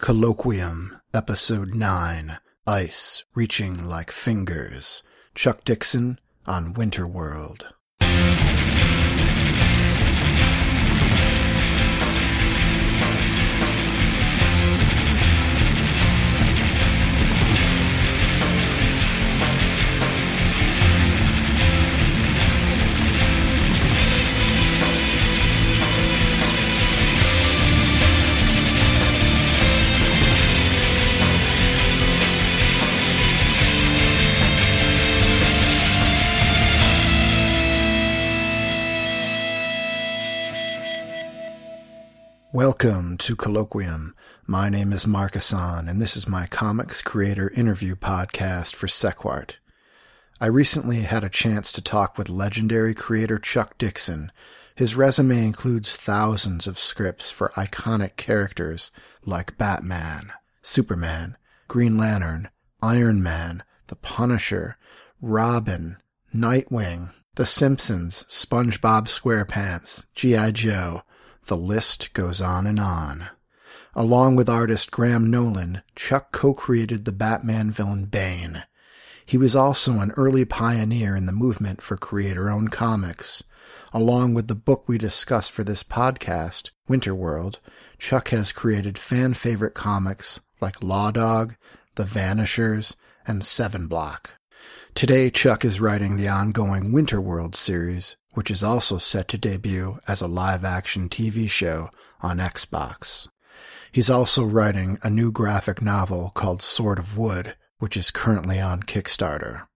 Colloquium, Episode 9 Ice Reaching Like Fingers. Chuck Dixon on Winter Welcome to Colloquium. My name is Mark Hassan, and this is my comics creator interview podcast for Sequart. I recently had a chance to talk with legendary creator Chuck Dixon. His resume includes thousands of scripts for iconic characters like Batman, Superman, Green Lantern, Iron Man, The Punisher, Robin, Nightwing, The Simpsons, SpongeBob SquarePants, G.I. Joe, the list goes on and on. Along with artist Graham Nolan, Chuck co-created the Batman villain Bane. He was also an early pioneer in the movement for creator-owned comics. Along with the book we discussed for this podcast, Winter World, Chuck has created fan favorite comics like Law Dog, The Vanishers, and Seven Block. Today, Chuck is writing the ongoing Winter World series, which is also set to debut as a live action TV show on Xbox. He's also writing a new graphic novel called Sword of Wood, which is currently on Kickstarter.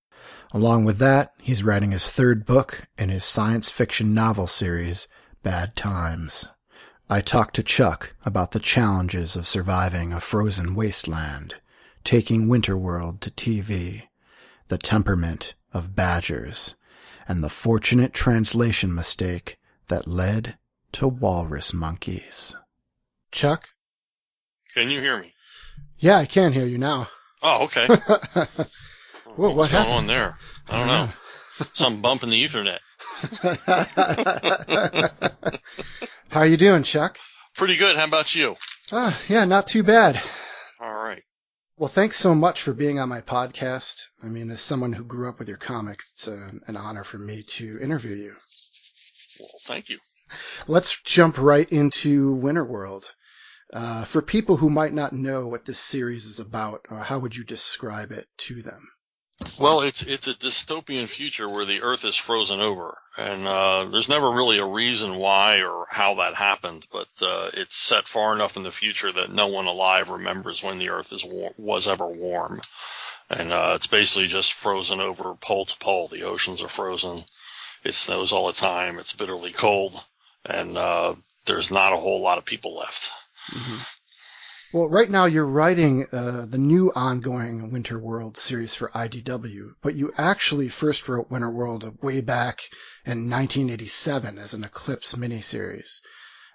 Along with that, he's writing his third book in his science fiction novel series, Bad Times. I talked to Chuck about the challenges of surviving a frozen wasteland, taking Winterworld to TV, the temperament of badgers, and the fortunate translation mistake that led to walrus monkeys. Chuck? Can you hear me? Yeah, I can hear you now. Oh, okay. Whoa, What's what going happened? on there? I don't know. Some bump in the Ethernet. How are you doing, Chuck? Pretty good. How about you? Ah, yeah, not too bad. Well, thanks so much for being on my podcast. I mean, as someone who grew up with your comics, it's uh, an honor for me to interview you. Well, thank you. Let's jump right into Winterworld. Uh, for people who might not know what this series is about, uh, how would you describe it to them? Well, it's it's a dystopian future where the Earth is frozen over, and uh, there's never really a reason why or how that happened, but uh, it's set far enough in the future that no one alive remembers when the Earth is war- was ever warm, and uh, it's basically just frozen over pole to pole. The oceans are frozen. It snows all the time. It's bitterly cold, and uh, there's not a whole lot of people left. Well, right now you're writing uh, the new ongoing Winter World series for IDW, but you actually first wrote Winter World way back in 1987 as an Eclipse miniseries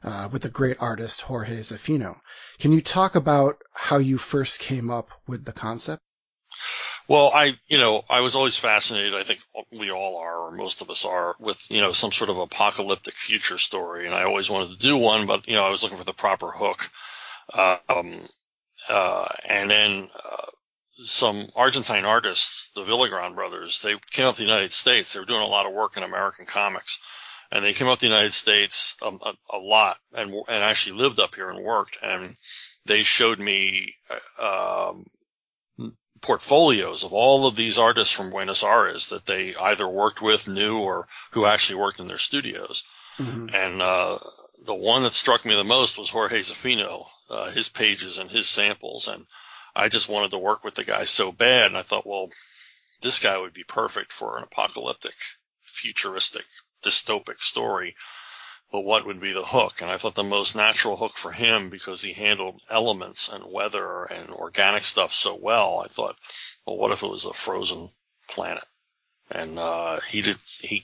uh, with the great artist Jorge Zaffino. Can you talk about how you first came up with the concept? Well, I, you know, I was always fascinated. I think we all are, or most of us are, with, you know, some sort of apocalyptic future story. And I always wanted to do one, but, you know, I was looking for the proper hook. Um, uh, and then, uh, some Argentine artists, the Villagrán brothers, they came up to the United States. They were doing a lot of work in American comics. And they came up to the United States um, a, a lot and, and actually lived up here and worked. And they showed me, uh, um, portfolios of all of these artists from Buenos Aires that they either worked with, knew, or who actually worked in their studios. Mhm. And uh, the one that struck me the most was Jorge Zaffino, uh, his pages and his samples. And I just wanted to work with the guy so bad. And I thought, well, this guy would be perfect for an apocalyptic, futuristic, dystopic story. But what would be the hook? And I thought the most natural hook for him, because he handled elements and weather and organic stuff so well, I thought, well, what if it was a frozen planet? And uh, he did. He,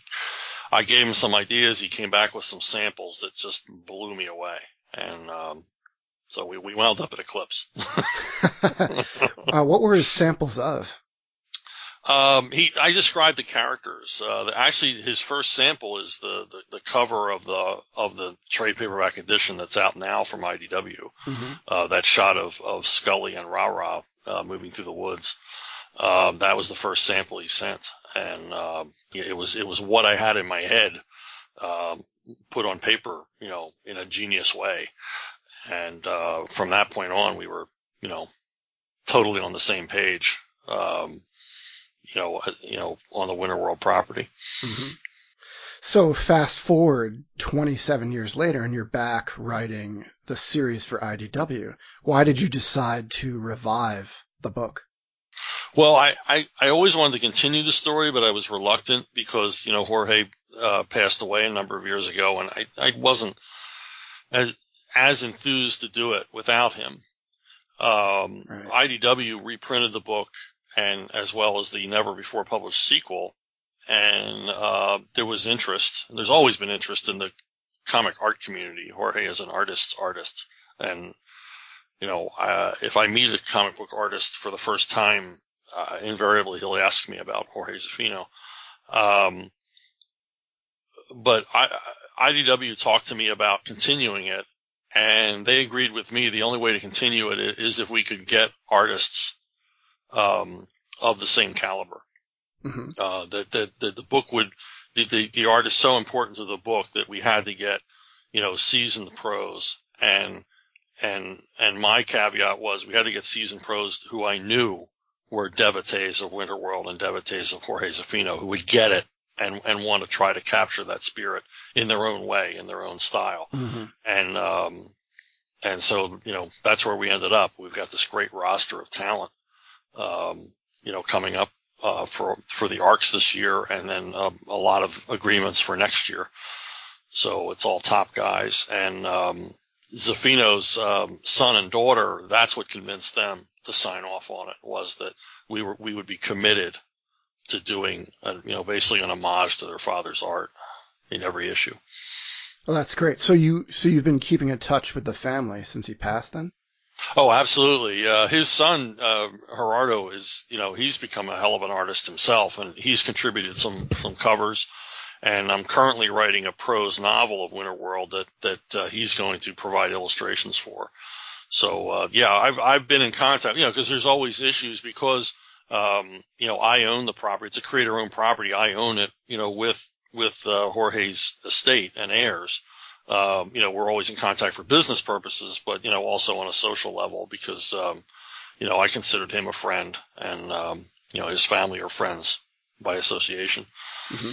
I gave him some ideas. He came back with some samples that just blew me away. And um, so we, we wound up at Eclipse. uh, what were his samples of? Um, he, I described the characters. Uh, the, actually, his first sample is the, the, the, cover of the of the trade paperback edition that's out now from IDW. Mm-hmm. Uh, that shot of of Scully and Rah-Rah uh, moving through the woods. Um, that was the first sample he sent, and um, it was it was what I had in my head um, put on paper, you know, in a genius way. And uh, from that point on, we were, you know, totally on the same page. Um, you know, uh, you know, on the Winter World property. Mm-hmm. So fast forward 27 years later, and you're back writing the series for IDW. Why did you decide to revive the book? Well, I, I, I always wanted to continue the story, but I was reluctant because, you know, Jorge uh, passed away a number of years ago, and I, I wasn't as as enthused to do it without him. Um, right. IDW reprinted the book, and as well as the never before published sequel, and uh, there was interest. There's always been interest in the comic art community. Jorge is an artist's artist, and you know, uh, if I meet a comic book artist for the first time, uh, invariably he'll ask me about Jorge Zaffino. Um, but I, IDW talked to me about continuing it, and they agreed with me. The only way to continue it is if we could get artists um, of the same caliber. Mm-hmm. Uh, that, that, that the book would the, the the art is so important to the book that we had to get you know seasoned pros and and and my caveat was we had to get seasoned pros who I knew were devotees of Winterworld and devotees of Jorge Zaffino who would get it and and want to try to capture that spirit in their own way, in their own style. Mm-hmm. And um, and so you know that's where we ended up. We've got this great roster of talent, um, you know, coming up uh, for for the arcs this year, and then uh, a lot of agreements for next year. So it's all top guys, and um, Zaffino's um, son and daughter. That's what convinced them to sign off on it. Was that we were we would be committed to doing, a, you know, basically an homage to their father's art in every issue. Well, that's great. So you, so you've been keeping in touch with the family since he passed, then? Oh, absolutely. Uh, his son, uh, Gerardo, is, you know, he's become a hell of an artist himself, and he's contributed some some covers. And I'm currently writing a prose novel of Winter World that that uh, he's going to provide illustrations for. So uh, yeah, I've I've been in contact, you know, because there's always issues because um, you know, I own the property. It's a creator owned property. I own it, you know, with, with, uh, Jorge's estate and heirs. Um, you know, we're always in contact for business purposes, but, you know, also on a social level because, um, you know, I considered him a friend and, um, you know, his family are friends by association. Mm-hmm.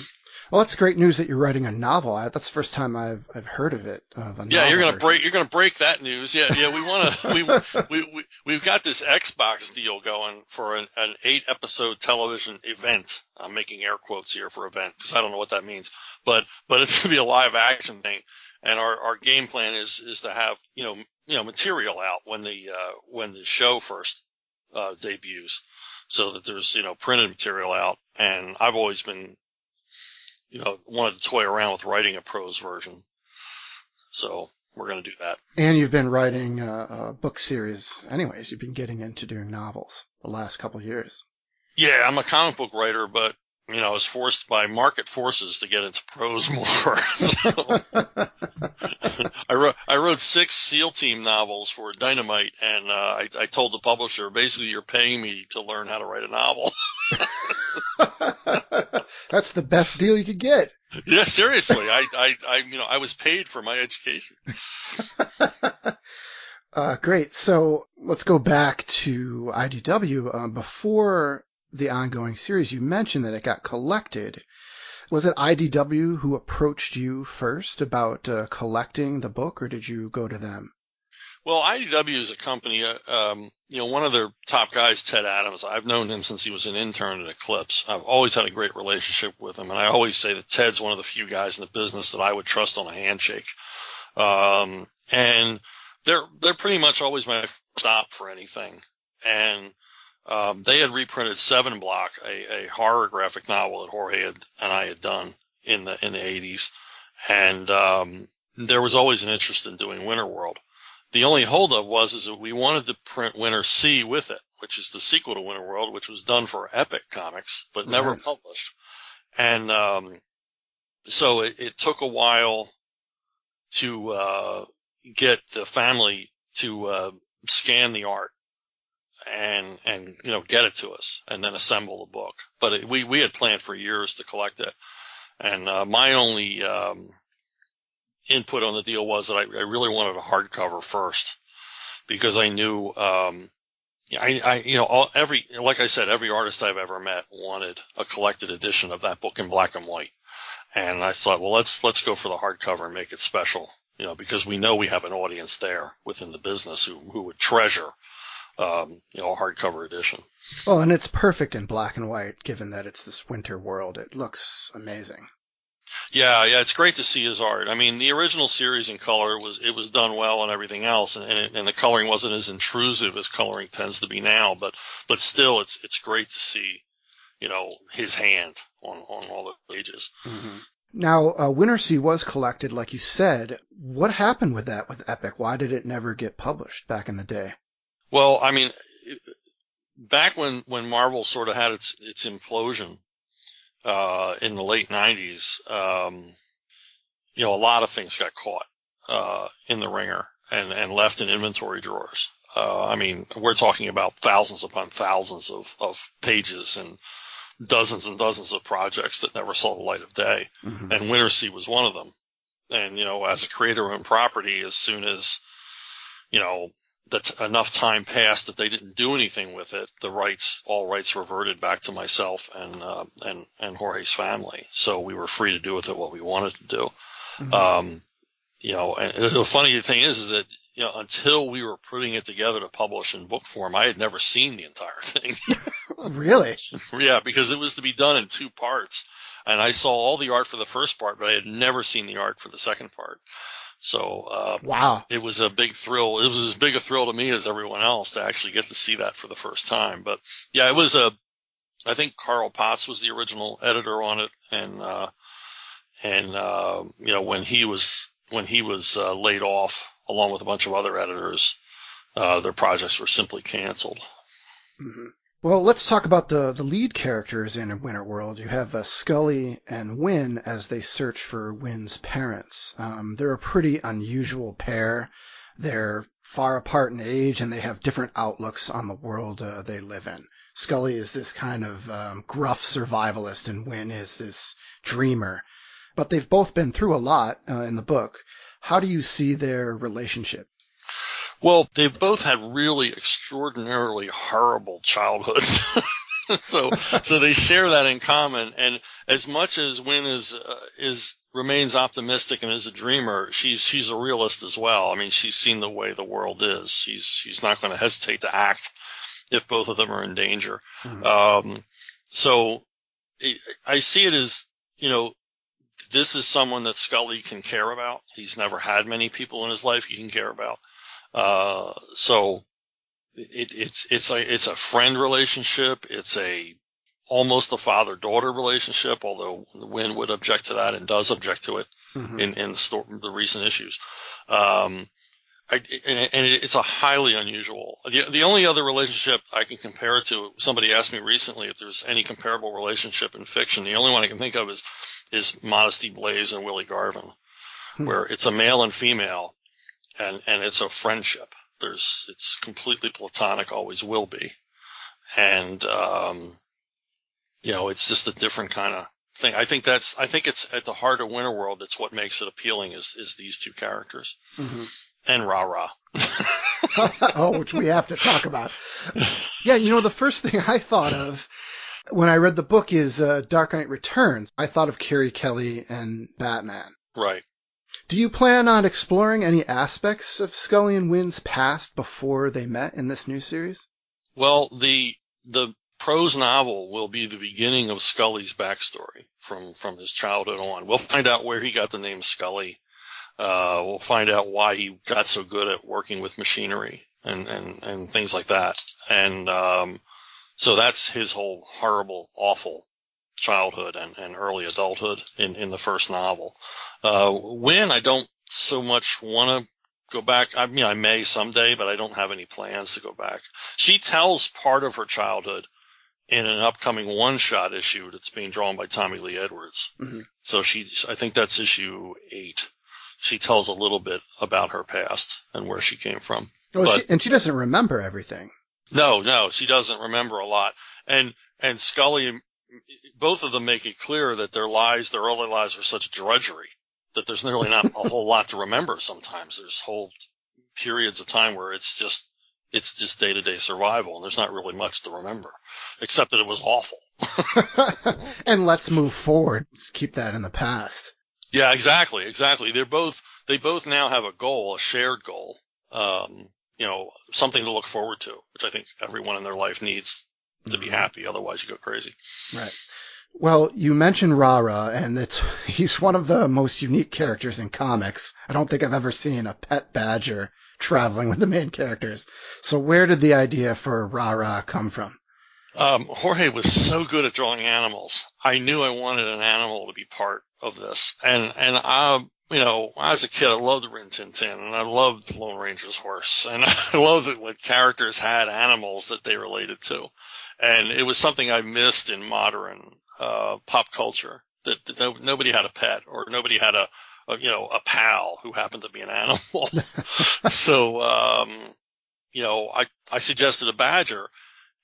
Well, that's great news that you're writing a novel. That's the first time I've I've heard of it. Of yeah, you're gonna break you're gonna break that news. Yeah, yeah. We want to we, we we we've got this Xbox deal going for an, an eight episode television event. I'm making air quotes here for event because I don't know what that means, but but it's gonna be a live action thing. And our, our game plan is is to have you know you know material out when the uh, when the show first uh, debuts, so that there's you know printed material out. And I've always been you know, wanted to toy around with writing a prose version. So we're going to do that. And you've been writing a, a, book series anyways. You've been getting into doing novels the last couple of years. Yeah, I'm a comic book writer, but you know, I was forced by market forces to get into prose more. I wrote I wrote six SEAL Team novels for Dynamite, and uh, I, I told the publisher basically you're paying me to learn how to write a novel. That's the best deal you could get. Yeah, seriously, I, I, I you know I was paid for my education. Uh, great. So let's go back to IDW. Uh, before the ongoing series, you mentioned that it got collected. Was it IDW who approached you first about uh, collecting the book, or did you go to them? Well, IDW is a company. Uh, um, you know, one of their top guys, Ted Adams. I've known him since he was an intern at Eclipse. I've always had a great relationship with him, and I always say that Ted's one of the few guys in the business that I would trust on a handshake. Um, and they're they're pretty much always my stop for anything. And um, they had reprinted Seven Block, a, a, horror graphic novel that Jorge had, and I had done in the in the 80s, and um, there was always an interest in doing Winter World. The only holdup was is that we wanted to print Wintersea with it, which is the sequel to Winter World, which was done for Epic Comics but never right. published. And um, so it, it, took a while to uh, get the family to uh, scan the art and and you know get it to us and then assemble the book. But it, we we had planned for years to collect it, and uh, my only um, input on the deal was that I, I, really wanted a hardcover first because I knew um, I, I you know all, every like I said every artist I've ever met wanted a collected edition of that book in black and white, and I thought well let's let's go for the hardcover and make it special. You know, because we know we have an audience there within the business who, who would treasure um, you know, a hardcover edition. Well, and it's perfect in black and white, given that it's this winter world. It looks amazing. Yeah, yeah, it's great to see his art. I mean, the original series in color was it was done well and everything else, and and, it, and the coloring wasn't as intrusive as coloring tends to be now. But but still, it's it's great to see, you know, his hand on on all the pages. Mm-hmm. Now, uh, Wintersea was collected, like you said. What happened with that with Epic? Why did it never get published back in the day? Well, I mean, back when, when Marvel sort of had its, its implosion, uh, in the late nineties, um, you know, a lot of things got caught, uh, in the ringer and, and left in inventory drawers. Uh, I mean, we're talking about thousands upon thousands of, of pages and dozens and dozens of projects that never saw the light of day. Mm-hmm. And Wintersea was one of them. And, you know, as a creator owned property, as soon as, you know, that enough time passed that they didn't do anything with it, the rights, all rights reverted back to myself and, uh, and, and Jorge's family. So we were free to do with it what we wanted to do. Mm-hmm. Um, you know, and the funny thing is, is that, you know, until we were putting it together to publish in book form, I had never seen the entire thing. really? yeah, because it was to be done in two parts. And I saw all the art for the first part, but I had never seen the art for the second part. So uh, wow, it was a big thrill. It was as big a thrill to me as everyone else to actually get to see that for the first time. But yeah, it was a. I think Carl Potts was the original editor on it, and uh, and uh, you know when he was when he was uh, laid off along with a bunch of other editors, uh, their projects were simply canceled. Mm-hmm. Well, let's talk about the, the lead characters in Winter World. You have uh, Scully and Wynn as they search for Wynn's parents. Um, they're a pretty unusual pair. They're far apart in age and they have different outlooks on the world uh, they live in. Scully is this kind of um, gruff survivalist and Wynn is this dreamer. But they've both been through a lot uh, in the book. How do you see their relationship? Well, they've both had really extraordinarily horrible childhoods. so, so they share that in common. And as much as Wynn is, uh, is, remains optimistic and is a dreamer, she's, she's a realist as well. I mean, she's seen the way the world is. She's, she's not going to hesitate to act if both of them are in danger. Mm-hmm. Um, so it, I see it as, you know, this is someone that Scully can care about. He's never had many people in his life he can care about. Uh, so it, it's, it's a, it's a friend relationship. It's a, almost a father daughter relationship, although Wynn would object to that and does object to it mm-hmm. in, in the, the recent issues. Um, I, and, and, it's a highly unusual. The, the only other relationship I can compare it to, somebody asked me recently if there's any comparable relationship in fiction. The only one I can think of is, is Modesty Blaise and Willie Garvin, hmm. where it's a male and female and and it's a friendship. There's it's completely platonic, always will be, and um, you know it's just a different kind of thing. I think that's I think it's at the heart of Winter World. It's what makes it appealing is is these two characters mm-hmm. and Ra Ra. oh, which we have to talk about. Yeah, you know the first thing I thought of when I read the book is uh, Dark Knight Returns. I thought of Carrie Kelly and Batman. Right. Do you plan on exploring any aspects of Scully and Wynn's past before they met in this new series? Well, the the prose novel will be the beginning of Scully's backstory from from his childhood on. We'll find out where he got the name Scully. Uh, we'll find out why he got so good at working with machinery and and and things like that. And um, so that's his whole horrible, awful childhood and, and early adulthood in, in the first novel. Uh, Wynn, I don't so much want to go back. I mean, I may someday, but I don't have any plans to go back. She tells part of her childhood in an upcoming one shot issue that's being drawn by Tommy Lee Edwards. Mm-hmm. So she, I think that's issue eight. She tells a little bit about her past and where she came from. Well, but, she, and she doesn't remember everything. No, no, she doesn't remember a lot. And, and Scully, both of them make it clear that their lives, their early lives are such drudgery that there's really not a whole lot to remember sometimes. There's whole periods of time where it's just it's just day to day survival, and there's not really much to remember, except that it was awful. and let's move forward. Let's keep that in the past. Yeah, exactly, exactly. They're both they both now have a goal, a shared goal. Um, you know, something to look forward to, which I think everyone in their life needs to be mm-hmm. happy. Otherwise, you go crazy. Right. Well, you mentioned Rara, and it's he's one of the most unique characters in comics. I don't think I've ever seen a pet badger traveling with the main characters. So where did the idea for Rara come from? Um, Jorge was so good at drawing animals. I knew I wanted an animal to be part of this. And, and I, you know, as a kid, I loved the Rin Tin Tin and I loved Lone Ranger's horse. And I loved it when characters had animals that they related to. And it was something I missed in modern, uh, pop culture that, that nobody had a pet or nobody had a, a, you know, a pal who happened to be an animal. so, um, you know, I, I suggested a badger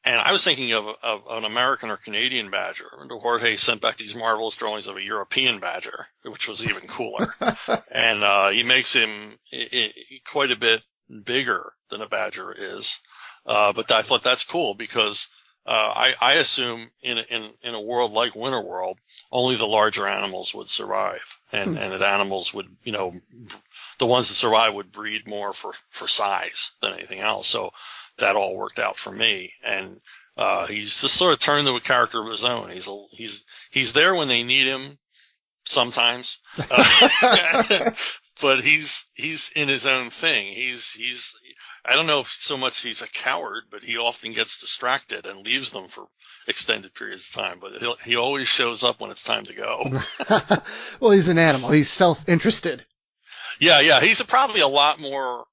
and I was thinking of, of an American or Canadian badger. And Jorge sent back these marvelous drawings of a European badger, which was even cooler. and, uh, he makes him it, it, quite a bit bigger than a badger is. Uh, but I thought that's cool because uh, I, I assume in, in, in a world like Winter World, only the larger animals would survive and, hmm. and that animals would, you know, the ones that survive would breed more for, for size than anything else. So that all worked out for me. And, uh, he's just sort of turned into a character of his own. He's, a, he's, he's there when they need him sometimes. Uh, but he's, he's in his own thing. He's, he's, I don't know if so much he's a coward, but he often gets distracted and leaves them for extended periods of time. But he he always shows up when it's time to go. well, he's an animal. He's self-interested. Yeah, yeah. He's a, probably a lot more.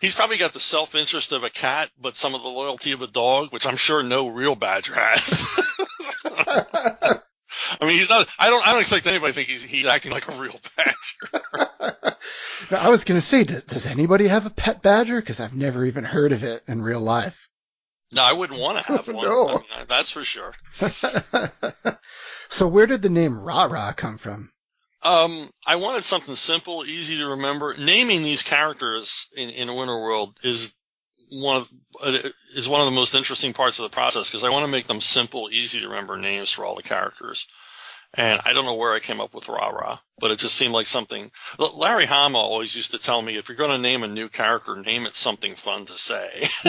He's probably got the self-interest of a cat, but some of the loyalty of a dog, which I'm sure no real badger has. I mean, he's not. I don't. I don't expect anybody to think he's he's acting like a real badger. I was going to say, does, does anybody have a pet badger? Because I've never even heard of it in real life. No, I wouldn't want to have one. no. I mean, that's for sure. so, where did the name Rara come from? Um, I wanted something simple, easy to remember. Naming these characters in, in Winter World is one of uh, is one of the most interesting parts of the process because I want to make them simple, easy to remember names for all the characters. And I don't know where I came up with rah rah, but it just seemed like something. Larry Hama always used to tell me if you're going to name a new character, name it something fun to say.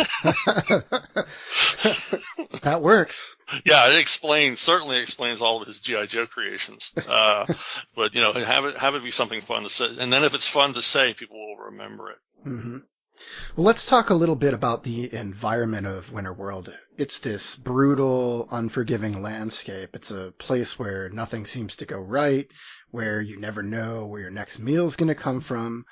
that works. Yeah, it explains certainly explains all of his GI Joe creations. Uh, but you know, have it have it be something fun to say, and then if it's fun to say, people will remember it. Mm-hmm. Well, let's talk a little bit about the environment of Winter World. It's this brutal, unforgiving landscape. It's a place where nothing seems to go right, where you never know where your next meal is going to come from.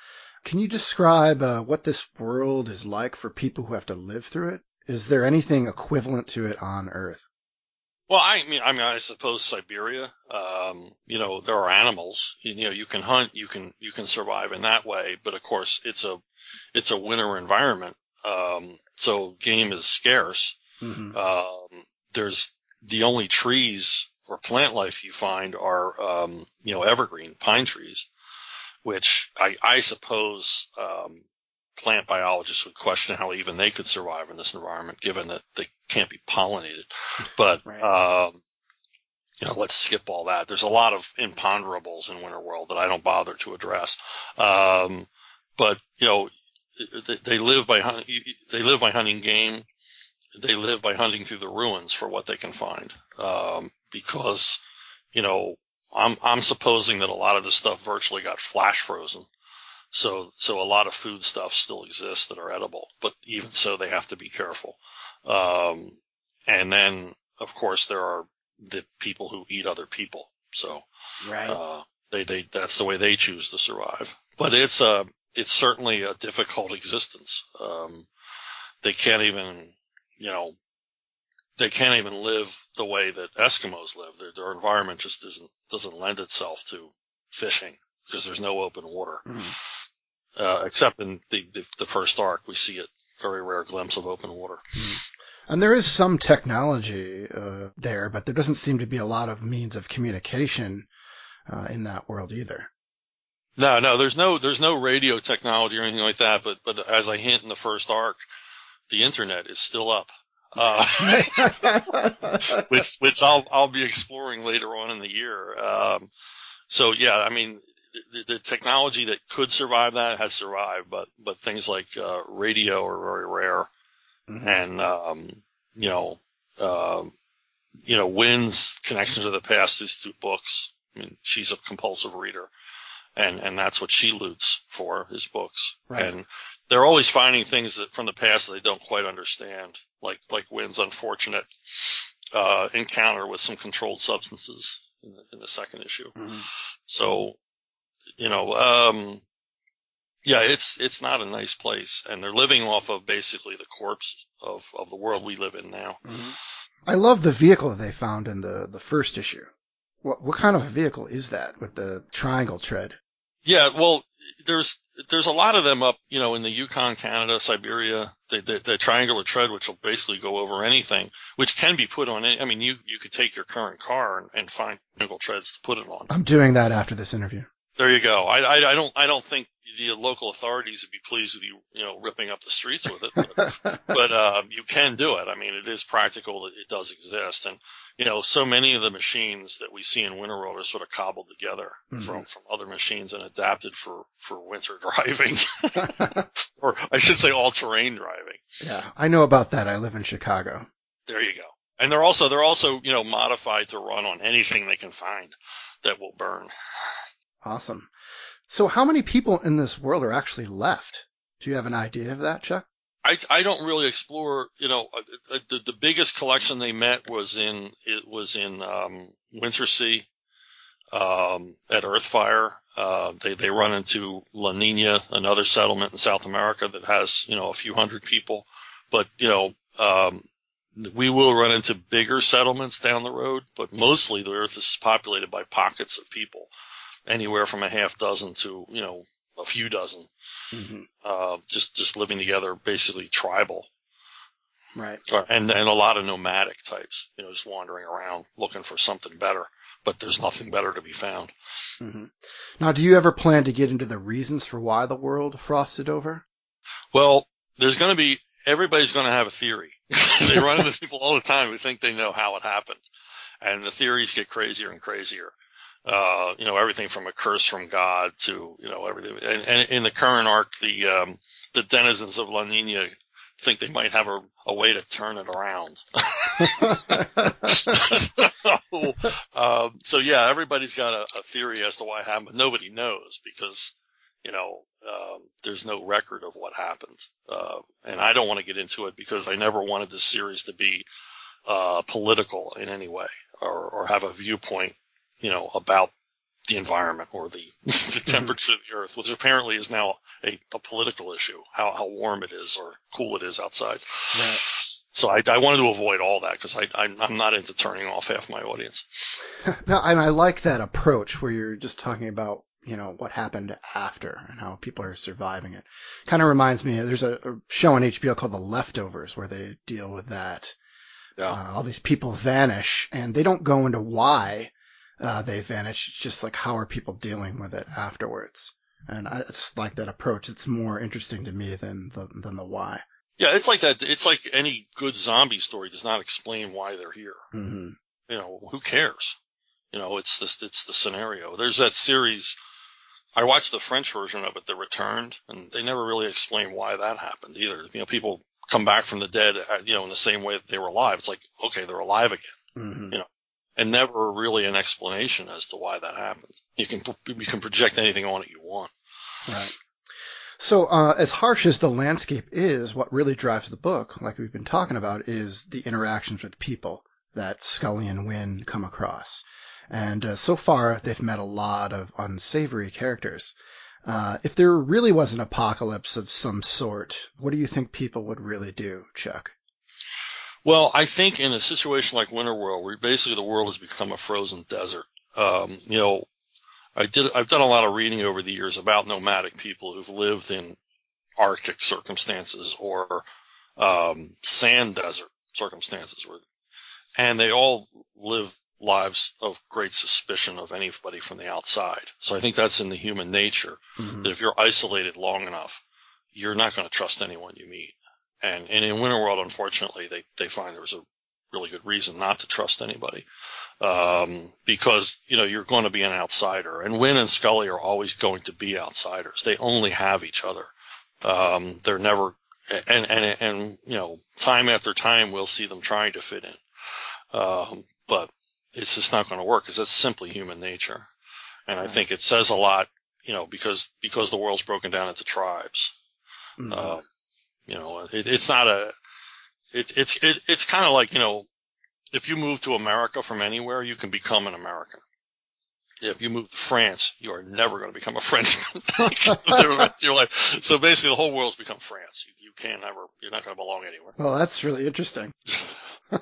Can you describe uh, what this world is like for people who have to live through it? Is there anything equivalent to it on Earth? Well, I mean, I mean, I suppose Siberia. Um, you know, there are animals. You, you know, you can hunt, you can you can survive in that way. But of course, it's a it's a winter environment, um, so game is scarce. Mm-hmm. Um, there's the only trees or plant life you find are, um, you know, evergreen pine trees, which I, I suppose, um, plant biologists would question how even they could survive in this environment, given that they can't be pollinated. But, right. um, you know, let's skip all that. There's a lot of imponderables in Winter World that I don't bother to address. Um, but you know, they live by they live by hunting game. They live by hunting through the ruins for what they can find. Um, because you know, I'm I'm supposing that a lot of this stuff virtually got flash frozen. So so a lot of food stuff still exists that are edible, but even so, they have to be careful. Um, and then of course there are the people who eat other people. So right. Uh, they they that's the way they choose to survive. But it's a it's certainly a difficult existence. Um, they can't even, you know, they can't even live the way that Eskimos live. Their, their environment just doesn't doesn't lend itself to fishing because there's no open water. Mm. Uh, except in the, the, the first arc, we see a very rare glimpse of open water. Mm. And there is some technology uh, there, but there doesn't seem to be a lot of means of communication uh, in that world either. No, no, there's no there's no radio technology or anything like that. But but as I hint in the first arc, the internet is still up, uh, which which I'll I'll be exploring later on in the year. Um, so yeah, I mean the, the, technology that could survive that has survived, but but things like uh, radio are very rare, mm-hmm. and um, you know, uh, you know, Wynn's connection to the past is through books. I mean, she's a compulsive reader, and and that's what she loots for his books. Right. And they're always finding things that from the past that they don't quite understand, like like Wynn's unfortunate uh, encounter with some controlled substances in the, in the second issue. Mm-hmm. So, you know, um, yeah, it's it's not a nice place, and they're living off of basically the corpse of of the world we live in now. Mm-hmm. I love the vehicle that they found in the the first issue. What what kind of a vehicle is that with the triangle tread? Yeah, well, there's there's a lot of them up, you know, in the Yukon, Canada, Siberia, the, the, the triangular tread, which will basically go over anything, which can be put on. Any, I mean, you you could take your current car and, and find triangle treads to put it on. I'm doing that after this interview. There you go. I, I, I don't I don't think the local authorities would be pleased with you, you know, ripping up the streets with it, but, but uh, you can do it. I mean, it is practical. It does exist, and you know, so many of the machines that we see in Winter World are sort of cobbled together mm-hmm. from from other machines and adapted for for winter driving, or I should say, all terrain driving. Yeah, I know about that. I live in Chicago. There you go. And they're also they're also you know modified to run on anything they can find that will burn. Awesome. So how many people in this world are actually left? Do you have an idea of that, Chuck? I, I don't really explore, you know, uh, uh, the, the biggest collection they met was in, it was in, um, Wintersea, um, at Earthfire. Uh, they, they run into La Nina, another settlement in South America that has, you know, a few hundred people. But, you know, um, we will run into bigger settlements down the road, but mostly the Earth is populated by pockets of people anywhere from a half dozen to you know a few dozen, mm-hmm. uh, just just living together, basically tribal. Right. And and a lot of nomadic types, you know, just wandering around looking for something better, but there's nothing better to be found. Mm-hmm. Now, do you ever plan to get into the reasons for why the world frosted over? Well, there's going to be everybody's going to have a theory. they run into people all the time who think they know how it happened, and the theories get crazier and crazier uh, you know, everything from a curse from God to, you know, everything. And, and in the current arc, the, um, the denizens of La Nina think they might have a, a way to turn it around. so, um, so yeah, everybody's got a, a, theory as to why it happened, but nobody knows because, you know, um, there's no record of what happened. Uh, and I don't want to get into it because I never wanted this series to be, uh, political in any way or, or have a viewpoint you know, about the environment or the, the temperature of the earth, which apparently is now a, a, political issue, how, how warm it is or cool it is outside. Right. So I, I, wanted to avoid all that because I, am not into turning off half my audience. no, I, I like that approach where you're just talking about, you know, what happened after and how people are surviving it. Kind of reminds me, there's a, a, show on HBO called The Leftovers where they deal with that. Yeah. Uh, all these people vanish and they don't go into why uh, they vanish. It's just like how are people dealing with it afterwards? And I just like that approach. It's more interesting to me than the than the why. Yeah, it's like that. It's like any good zombie story does not explain why they're here. Mm-hmm. You know, who cares? You know, it's this, it's the scenario. There's that series. I watched the French version of it, The Returned, and they never really explain why that happened either. You know, people come back from the dead, uh, you know, in the same way that they were alive. It's like, okay, they're alive again. Mm-hmm. You know, and never really an explanation as to why that happened. You can you can project anything on it you want. Right. So, uh, as harsh as the landscape is, what really drives the book, like we've been talking about, is the interactions with people that Scully and Wynn come across. And uh, so far, they've met a lot of unsavory characters. Uh, if there really was an apocalypse of some sort, what do you think people would really do, Chuck? Well, I think in a situation like Winterworld, where basically the world has become a frozen desert, um, you know, I did, I've done a lot of reading over the years about nomadic people who've lived in Arctic circumstances or, um, sand desert circumstances where, and they all live lives of great suspicion of anybody from the outside. So I think that's in the human nature mm-hmm. that if you're isolated long enough, you're not going to trust anyone you meet. And, and in Winterworld, unfortunately, they, they find there's a really good reason not to trust anybody. Um, because, you know, you're going to be an outsider and Wynn and Scully are always going to be outsiders. They only have each other. Um, they're never, and, and, and, you know, time after time, we'll see them trying to fit in. Um, but it's just not going to work because it's simply human nature. And I think it says a lot, you know, because, because the world's broken down into tribes. Mm-hmm. Uh, you know, it, it's not a, it's it's it, it's kind of like you know, if you move to America from anywhere, you can become an American. If you move to France, you are never going to become a Frenchman the rest of your life. So basically, the whole world's become France. You, you can't ever, you're not going to belong anywhere. Well, that's really interesting.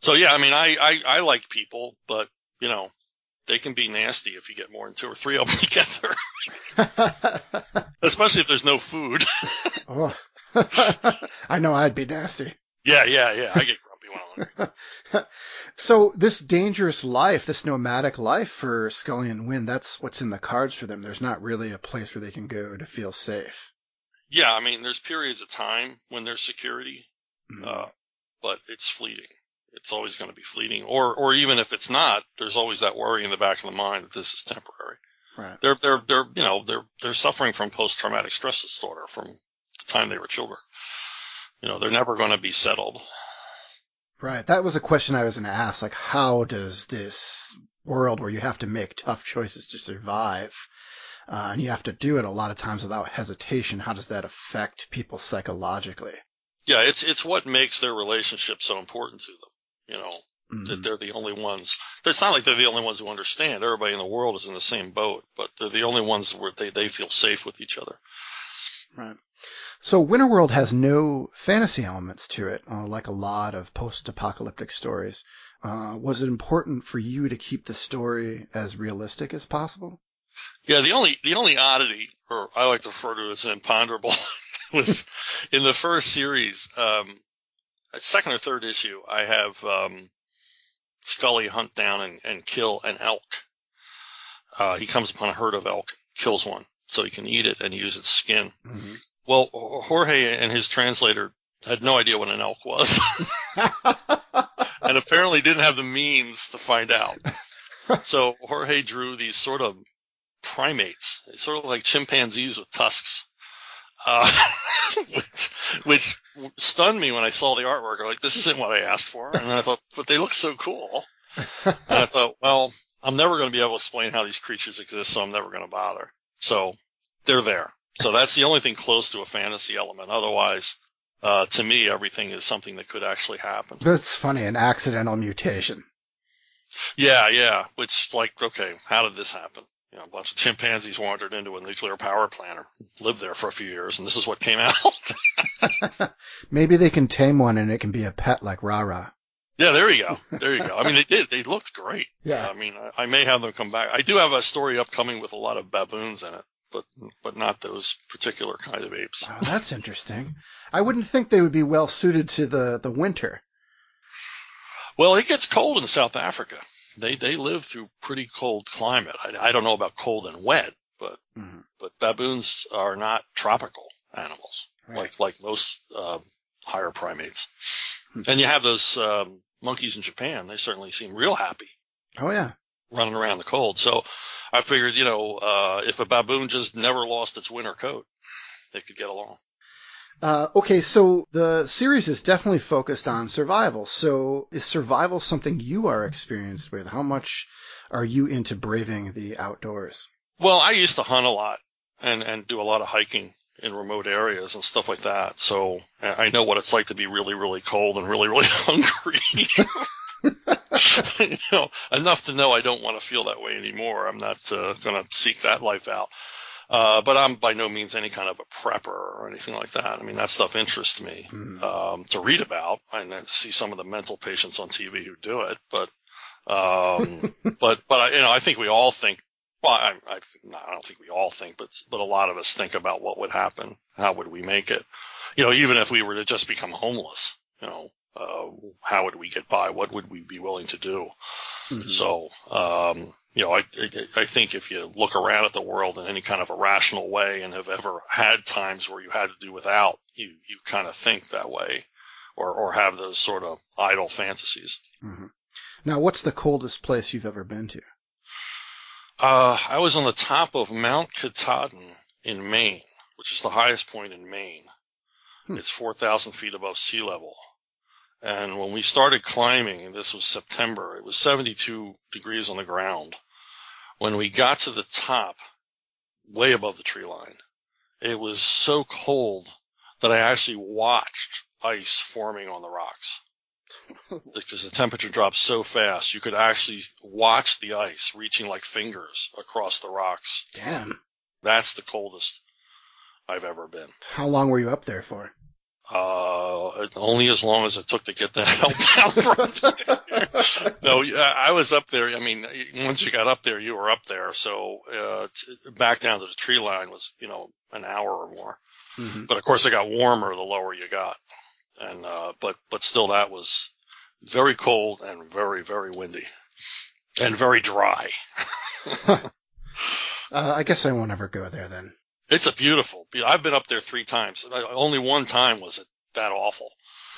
so yeah, I mean, I, I I like people, but you know, they can be nasty if you get more than two or three of them together. Especially if there's no food. oh. I know I'd be nasty. Yeah, yeah, yeah. I get grumpy when I'm so this dangerous life, this nomadic life for Scully and Wynn, that's what's in the cards for them. There's not really a place where they can go to feel safe. Yeah, I mean, there's periods of time when there's security, mm-hmm. uh, but it's fleeting it's always going to be fleeting. Or, or even if it's not, there's always that worry in the back of the mind that this is temporary. Right. They're, they're, they're, you know, they're, they're suffering from post-traumatic stress disorder from the time they were children. You know, they're never going to be settled. Right. That was a question I was going to ask. Like, how does this world where you have to make tough choices to survive, uh, and you have to do it a lot of times without hesitation, how does that affect people psychologically? Yeah, it's it's what makes their relationship so important to them. You know, mm-hmm. that they're the only ones. It's not like they're the only ones who understand. Everybody in the world is in the same boat, but they're the only ones where they, they feel safe with each other. Right. So Winterworld has no fantasy elements to it, uh, like a lot of post-apocalyptic stories. Uh, was it important for you to keep the story as realistic as possible? Yeah, the only the only oddity, or I like to refer to it as an imponderable, was in the first series. Um, second or third issue, I have um, Scully hunt down and, and kill an elk. Uh, he comes upon a herd of elk, kills one, so he can eat it and use its skin. Mm-hmm. Well, Jorge and his translator had no idea what an elk was, and apparently didn't have the means to find out. So Jorge drew these sort of primates, sort of like chimpanzees with tusks uh, which, which stunned me when I saw the artwork. I'm like, this isn't what I asked for. And I thought, but they look so cool. And I thought, well, I'm never going to be able to explain how these creatures exist, so I'm never going to bother. So they're there. So that's the only thing close to a fantasy element. Otherwise, uh, to me, everything is something that could actually happen. That's funny, an accidental mutation. Yeah, yeah. Which, like, okay, how did this happen? You know, a bunch of chimpanzees wandered into a nuclear power plant or lived there for a few years, and this is what came out. Maybe they can tame one and it can be a pet like Rara. Yeah, there you go. There you go. I mean, they did. They looked great. Yeah. I mean, I, I may have them come back. I do have a story upcoming with a lot of baboons in it, but but not those particular kind of apes. Oh, that's interesting. I wouldn't think they would be well suited to the the winter. Well, it gets cold in South Africa they they live through pretty cold climate. I, I don't know about cold and wet, but mm-hmm. but baboons are not tropical animals right. like like most uh, higher primates. Mm-hmm. And you have those um, monkeys in Japan. They certainly seem real happy. Oh yeah, running around the cold. So I figured, you know, uh, if a baboon just never lost its winter coat, they could get along. Uh, okay, so the series is definitely focused on survival. So is survival something you are experienced with? How much are you into braving the outdoors? Well, I used to hunt a lot and, and do a lot of hiking in remote areas and stuff like that. So I know what it's like to be really, really cold and really, really hungry. you know, enough to know I don't want to feel that way anymore. I'm not uh, going to seek that life out. Uh, but I'm by no means any kind of a prepper or anything like that. I mean, that stuff interests me mm. um, to read about and to see some of the mental patients on TV who do it. But, um, but, but I, you know, I think we all think. Well, I, I, I don't think we all think, but but a lot of us think about what would happen. How would we make it? You know, even if we were to just become homeless, you know, uh, how would we get by? What would we be willing to do? Mm-hmm. So, um, you know, I, I think if you look around at the world in any kind of a rational way and have ever had times where you had to do without, you, you kind of think that way or, or have those sort of idle fantasies. Mm-hmm. Now, what's the coldest place you've ever been to? Uh, I was on the top of Mount Katahdin in Maine, which is the highest point in Maine. Hmm. It's 4,000 feet above sea level. And when we started climbing, and this was September, it was 72 degrees on the ground. When we got to the top, way above the tree line, it was so cold that I actually watched ice forming on the rocks. because the temperature dropped so fast, you could actually watch the ice reaching like fingers across the rocks. Damn. That's the coldest I've ever been. How long were you up there for? Uh, only as long as it took to get the hell down from no, I was up there. I mean, once you got up there, you were up there. So, uh, t- back down to the tree line was, you know, an hour or more. Mm-hmm. But of course it got warmer the lower you got. And, uh, but, but still that was very cold and very, very windy and very dry. uh, I guess I won't ever go there then. It's a beautiful. I've been up there three times. Only one time was it that awful.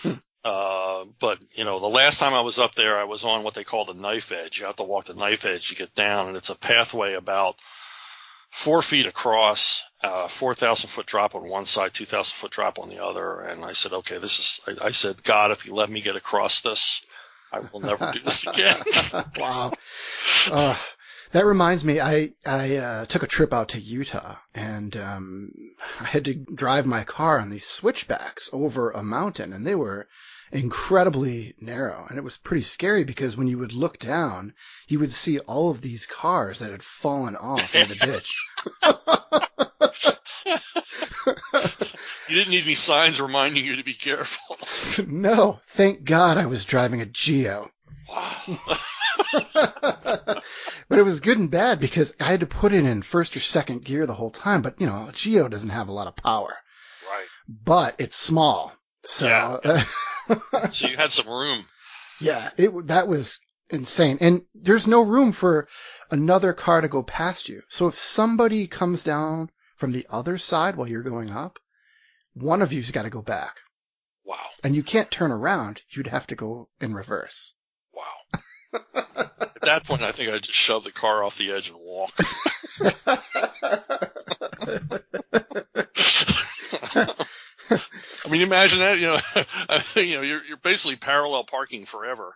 Hmm. Uh, but you know, the last time I was up there, I was on what they call the knife edge. You have to walk the knife edge to get down, and it's a pathway about four feet across, uh, 4,000 foot drop on one side, 2,000 foot drop on the other. And I said, okay, this is, I, I said, God, if you let me get across this, I will never do this again. wow. Uh, that reminds me, I I uh, took a trip out to Utah, and um, I had to drive my car on these switchbacks over a mountain, and they were incredibly narrow, and it was pretty scary because when you would look down, you would see all of these cars that had fallen off in the ditch. you didn't need any signs reminding you to be careful. no, thank God I was driving a Geo. Wow. but it was good and bad because I had to put it in first or second gear the whole time. But you know, Geo doesn't have a lot of power. Right. But it's small. So. Yeah. so you had some room. Yeah, it that was insane. And there's no room for another car to go past you. So if somebody comes down from the other side while you're going up, one of you's got to go back. Wow. And you can't turn around. You'd have to go in reverse. Wow. At that point, I think I'd just shove the car off the edge and walk. I mean, imagine that. You know, you know, you're you're basically parallel parking forever.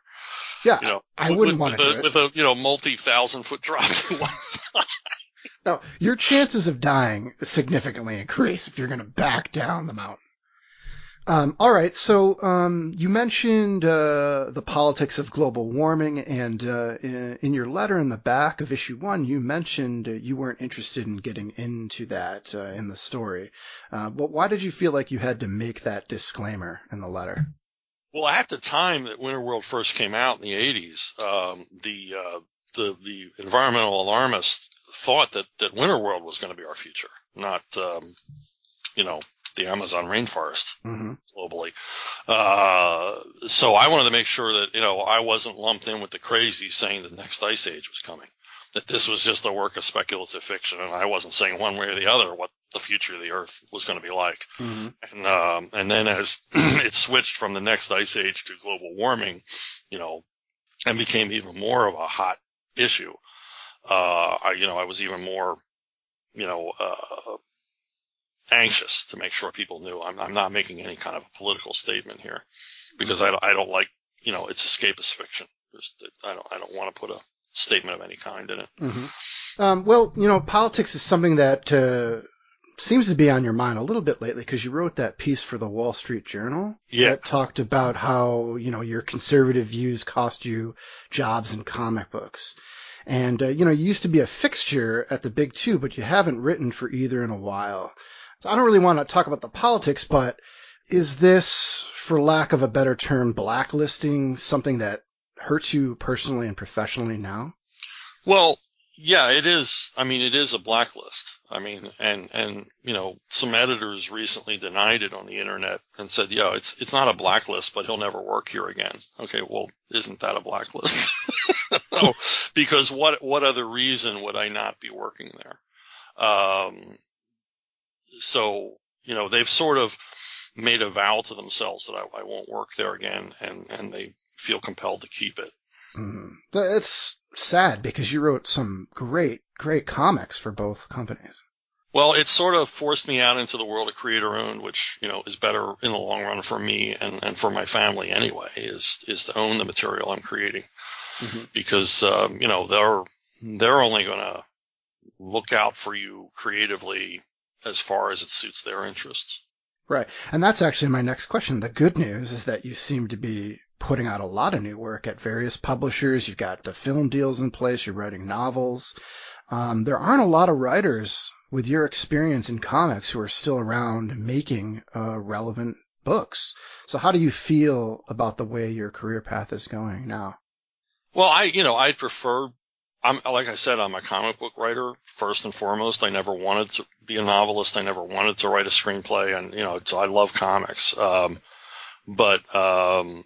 Yeah, you know, I wouldn't with, want with to a, with a you know multi thousand foot drop to one side. No, your chances of dying significantly increase if you're going to back down the mountain. Um, all right, so um, you mentioned uh, the politics of global warming, and uh, in, in, your letter in the back of issue one, you mentioned uh, you weren't interested in getting into that uh, in the story. Uh, but why did you feel like you had to make that disclaimer in the letter? Well, at the time that Winter World first came out in the '80s, um, the uh, the the environmental alarmists thought that that Winter World was going to be our future, not um, you know the Amazon rainforest mm-hmm. globally. Uh, so I wanted to make sure that, you know, I wasn't lumped in with the crazy saying the next ice age was coming, that this was just a work of speculative fiction. And I wasn't saying one way or the other what the future of the earth was going to be like. Mm-hmm. And, um, and then as it switched from the next ice age to global warming, you know, and became even more of a hot issue, uh, I, you know, I was even more, you know, uh, anxious to make sure people knew I'm, I'm not making any kind of a political statement here because I don't, I don't like, you know, it's escapist fiction. Just, I don't, I don't want to put a statement of any kind in it. Mm-hmm. Um, well, you know, politics is something that, uh, seems to be on your mind a little bit lately because you wrote that piece for the Wall Street Journal Yeah. that talked about how you know your conservative views cost you jobs in comic books. And uh, you know, you used to be a fixture at the big two, but you haven't written for either in a while. So I don't really want to talk about the politics, but is this, for lack of a better term, blacklisting something that hurts you personally and professionally now? Well, yeah, it is. I mean, it is a blacklist. I mean, and and you know, some editors recently denied it on the internet and said, "Yeah, it's it's not a blacklist, but he'll never work here again." Okay, well, isn't that a blacklist? because what what other reason would I not be working there? Um, so you know, they've sort of made a vow to themselves that I, I won't work there again, and and they feel compelled to keep it. Mm. It's sad because you wrote some great, great comics for both companies. Well, it sort of forced me out into the world of creator owned, which, you know, is better in the long run for me and, and for my family anyway, is, is to own the material I'm creating. Mhm. Because, um, you know, they're, they're only going to look out for you creatively as far as it suits their interests. Right. And that's actually my next question. The good news is that you seem to be putting out a lot of new work at various publishers. You've got the film deals in place. You're writing novels. Um, there aren't a lot of writers with your experience in comics who are still around making uh, relevant books. So how do you feel about the way your career path is going now? Well, I, you know, I'd prefer, I'm, like I said, I'm a comic book writer first and foremost. I never wanted to be a novelist. I never wanted to write a screenplay and, you know, so I love comics. Um, but, um,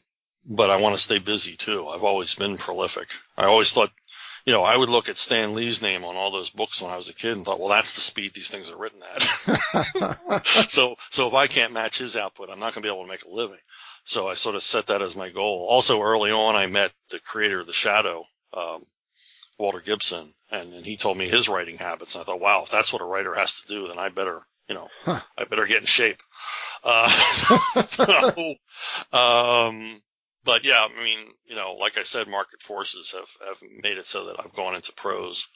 but I want to stay busy too. I've always been prolific. I always thought, you know, I would look at Stan Lee's name on all those books when I was a kid and thought, well, that's the speed these things are written at. so, so if I can't match his output, I'm not going to be able to make a living. So I sort of set that as my goal. Also, early on, I met the creator of The Shadow, um, Walter Gibson, and, and he told me his writing habits. And I thought, wow, if that's what a writer has to do, then I better, you know, Huh. I better get in shape. Uh, so, um, but yeah, I mean, you know, like I said, market forces have, have made it so that I've gone into prose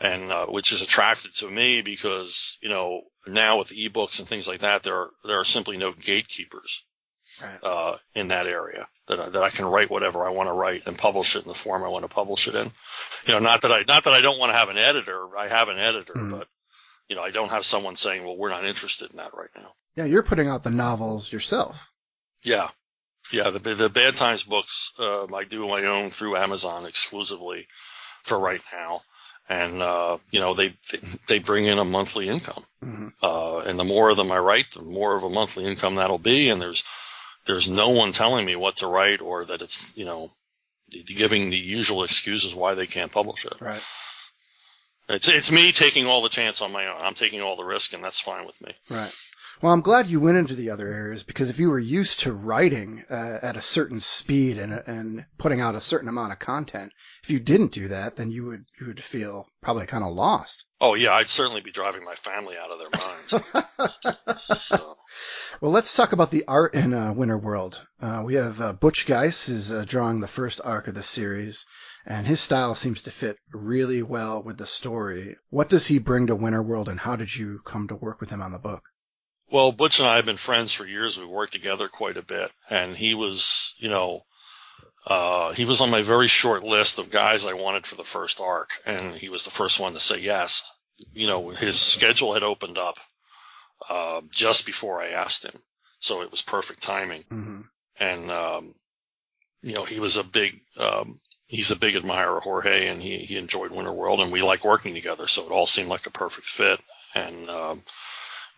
and, uh, which is attracted to me because, you know, now with ebooks and things like that, there are, there are simply no gatekeepers right. uh, in that area that I, that I can write whatever I want to write and publish it in the form I want to publish it in. You know, not that I not that I don't want to have an editor. I have an editor, Mhm. but you know, I don't have someone saying, "Well, we're not interested in that right now." Yeah, you're putting out the novels yourself. Yeah, yeah. The the Bad Times books um, I do my own through Amazon exclusively for right now, and uh, you know they they bring in a monthly income. hmm Uh, and the more of them I write, the more of a monthly income that'll be. And there's, there's no one telling me what to write or that it's, you know, giving the usual excuses why they can't publish it. Right. It's, it's me taking all the chance on my own. I'm taking all the risk and that's fine with me. Right. Well, I'm glad you went into the other areas because if you were used to writing uh, at a certain speed and and putting out a certain amount of content, if you didn't do that, then you would you would feel probably kind of lost. Oh yeah, I'd certainly be driving my family out of their minds. so, Well, let's talk about the art in uh, Winter World. Uh, we have uh, Butch Guice is uh, drawing the first arc of the series, and his style seems to fit really well with the story. What does he bring to Winter World, and how did you come to work with him on the book? Well, Butch and I have been friends for years. We worked together quite a bit, and he was, you know, uh, he was on my very short list of guys I wanted for the first arc, and he was the first one to say yes. You know, his schedule had opened up uh, just before I asked him, so it was perfect timing. hmm And um, you know, he was a big, um, he's a big admirer of Jorge, and he he enjoyed Winter World, and we like working together, so it all seemed like a perfect fit. And um,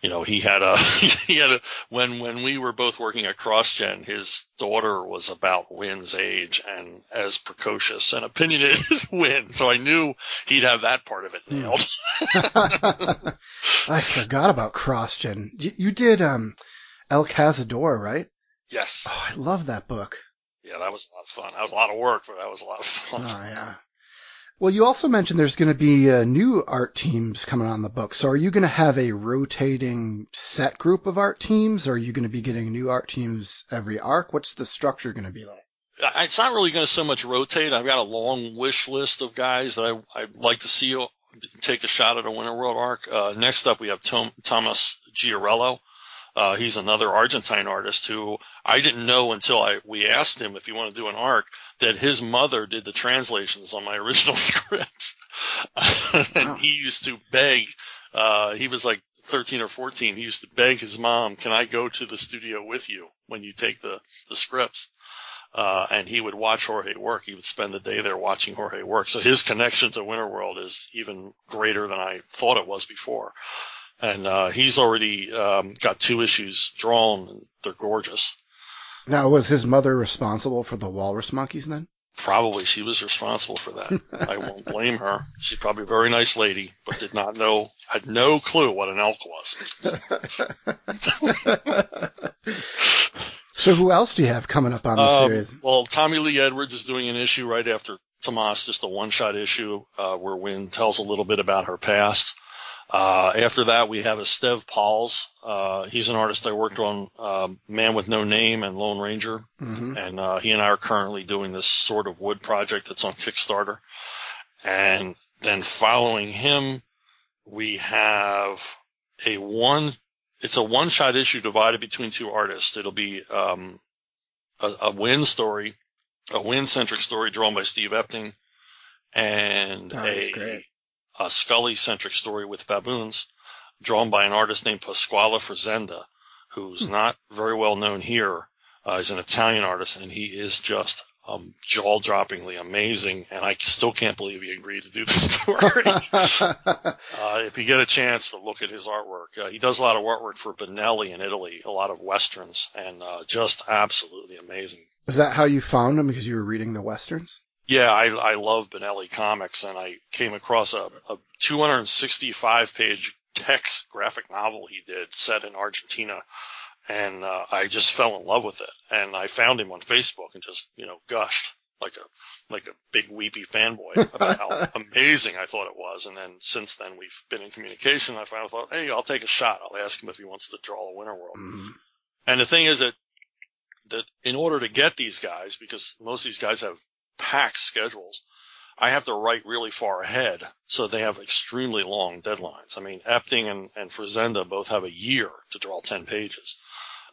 you know, he had a he had a when when we were both working at CrossGen, his daughter was about Wynn's age and as precocious and opinionated as Wynn, so I knew he'd have that part of it Hmm. nailed. I forgot about CrossGen. You, you did um, El Cazador, right? Yes, Oh, I love that book. yeah, that was a lot of fun. That was a lot of work, but that was a lot of fun. Oh yeah. Well, you also mentioned there's going to be uh, new art teams coming on the book. So are you going to have a rotating set group of art teams, or are you going to be getting new art teams every arc? What's the structure going to be like? It's not really going to so much rotate. I've got a long wish list of guys that I, I'd like to see take a shot at a Winter World arc. Uh, next up, we have Tom, Thomas Giorello. Uh, he's another Argentine artist who I didn't know until I we asked him if he wanted to do an arc that his mother did the translations on my original scripts, and he used to beg. Uh, he was like 13 or 14. He used to beg his mom, "Can I go to the studio with you when you take the the scripts?" Uh, and he would watch Jorge work. He would spend the day there watching Jorge work. So his connection to Winterworld is even greater than I thought it was before and uh, he's already um, got two issues drawn. They're gorgeous. Now, was his mother responsible for the walrus monkeys then? Probably she was responsible for that. I won't blame her. She's probably a very nice lady, but did not know, had no clue what an elk was. so who else do you have coming up on the um, series? Well, Tommy Lee Edwards is doing an issue right after Tomas, just a one-shot issue uh, where Wynn tells a little bit about her past. Uh, after that, we have Esteve Polls. Uh, he's an artist I worked on, uh, Man with No Name and Lone Ranger. Mm-hmm. And, uh, he and I are currently doing this sort of Wood project that's on Kickstarter. And then following him, we have a one, it's a one shot issue divided between two artists. It'll be, um, a, a Wynn story, a Wynn-centric story drawn by Steve Epting and oh, a, great a Scully centric story with baboons drawn by an artist named Pasquale Frisenda, who's hmm. not very well known here. Uh, he's an Italian artist and he is just um, jaw droppingly amazing. And I still can't believe he agreed to do this story. uh, if you get a chance to look at his artwork, uh, he does a lot of artwork for Bonelli in Italy, a lot of westerns, and uh, just absolutely amazing. Is that how you found him? Because you were reading the westerns? Yeah, I, I love Bonelli comics, and I came across a, a 265 page text graphic novel he did set in Argentina, and uh, I just fell in love with it. And I found him on Facebook and just you know gushed like a like a big weepy fanboy about how amazing I thought it was. And then since then we've been in communication. I finally thought, hey, I'll take a shot. I'll ask him if he wants to draw a Winter World. Mm-hmm. And the thing is that that in order to get these guys, because most of these guys have packed schedules. I have to write really far ahead, so they have extremely long deadlines. I mean, Epting and, and Frisenda both have a year to draw 10 pages.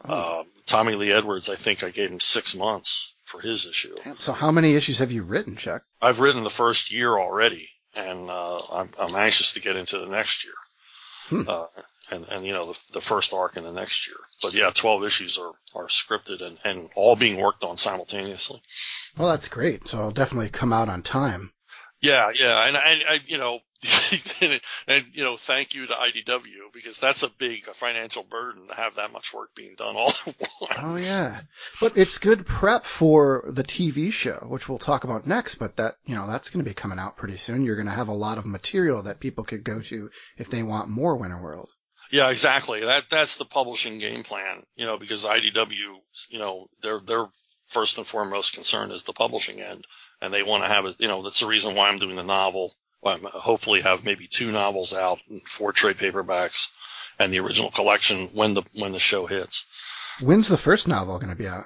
Oh. Uh, Tommy Lee Edwards, I think I gave him six months for his issue. So how many issues have you written, Chuck? I've written the first year already, and uh, I'm, I'm anxious to get into the next year. Hmm. Uh, and, and you know the, the first arc in the next year. But yeah, twelve issues are are scripted and and all being worked on simultaneously. Well, that's great. So it'll definitely come out on time. Yeah, yeah, and I, I you know, and, and, you know, thank you to IDW because that's a big financial burden to have that much work being done all at once. Oh yeah, but it's good prep for the TV show, which we'll talk about next. But that you know, that's going to be coming out pretty soon. You're going to have a lot of material that people could go to if they want more Winter World. Yeah, exactly. That that's the publishing game plan, you know, because IDW, you know, their their first and foremost concern is the publishing end, and they want to have it. You know, that's the reason why I'm doing the novel. I'm hopefully have maybe two novels out, and four trade paperbacks, and the original collection when the when the show hits. When's the first novel going to be out?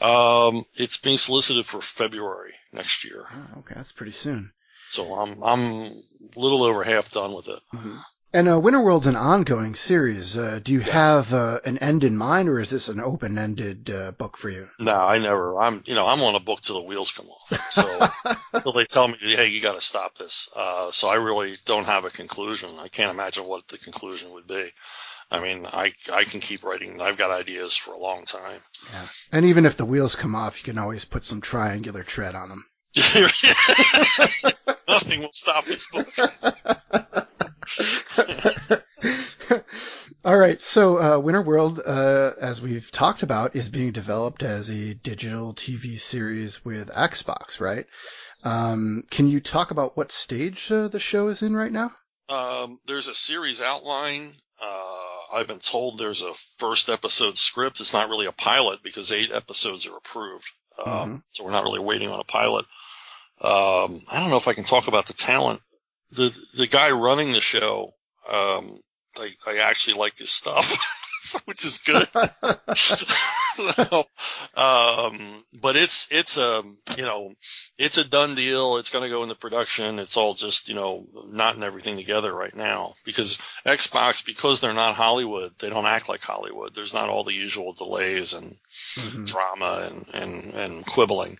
Um, it's being solicited for February next year. Oh, okay, that's pretty soon. So I'm I'm a little over half done with it. Mm-hmm. And uh, Winterworld's an ongoing series. Uh, do you yes. have uh, an end in mind, or is this an open-ended uh, book for you? No, I never. I'm, you know, I'm on a book till the wheels come off. So until they tell me, hey, you got to stop this. Uh, so I really don't have a conclusion. I can't imagine what the conclusion would be. I mean, I I can keep writing. I've got ideas for a long time. Yeah. And even if the wheels come off, you can always put some triangular tread on them. Nothing will stop this book. All right, so uh, Winter World, uh, as we've talked about, is being developed as a digital TV series with Xbox, right? Um, can you talk about what stage uh, the show is in right now? Um, there's a series outline. Uh, I've been told there's a first episode script. It's not really a pilot because eight episodes are approved, um, mm-hmm. so we're not really waiting on a pilot. Um, I don't know if I can talk about the talent the the guy running the show, um, I, I actually like his stuff, which is good. so, um, but it's it's a you know it's a done deal. It's going to go into production. It's all just you know knotting everything together right now because Xbox because they're not Hollywood. They don't act like Hollywood. There's not all the usual delays and mm-hmm. drama and and and quibbling.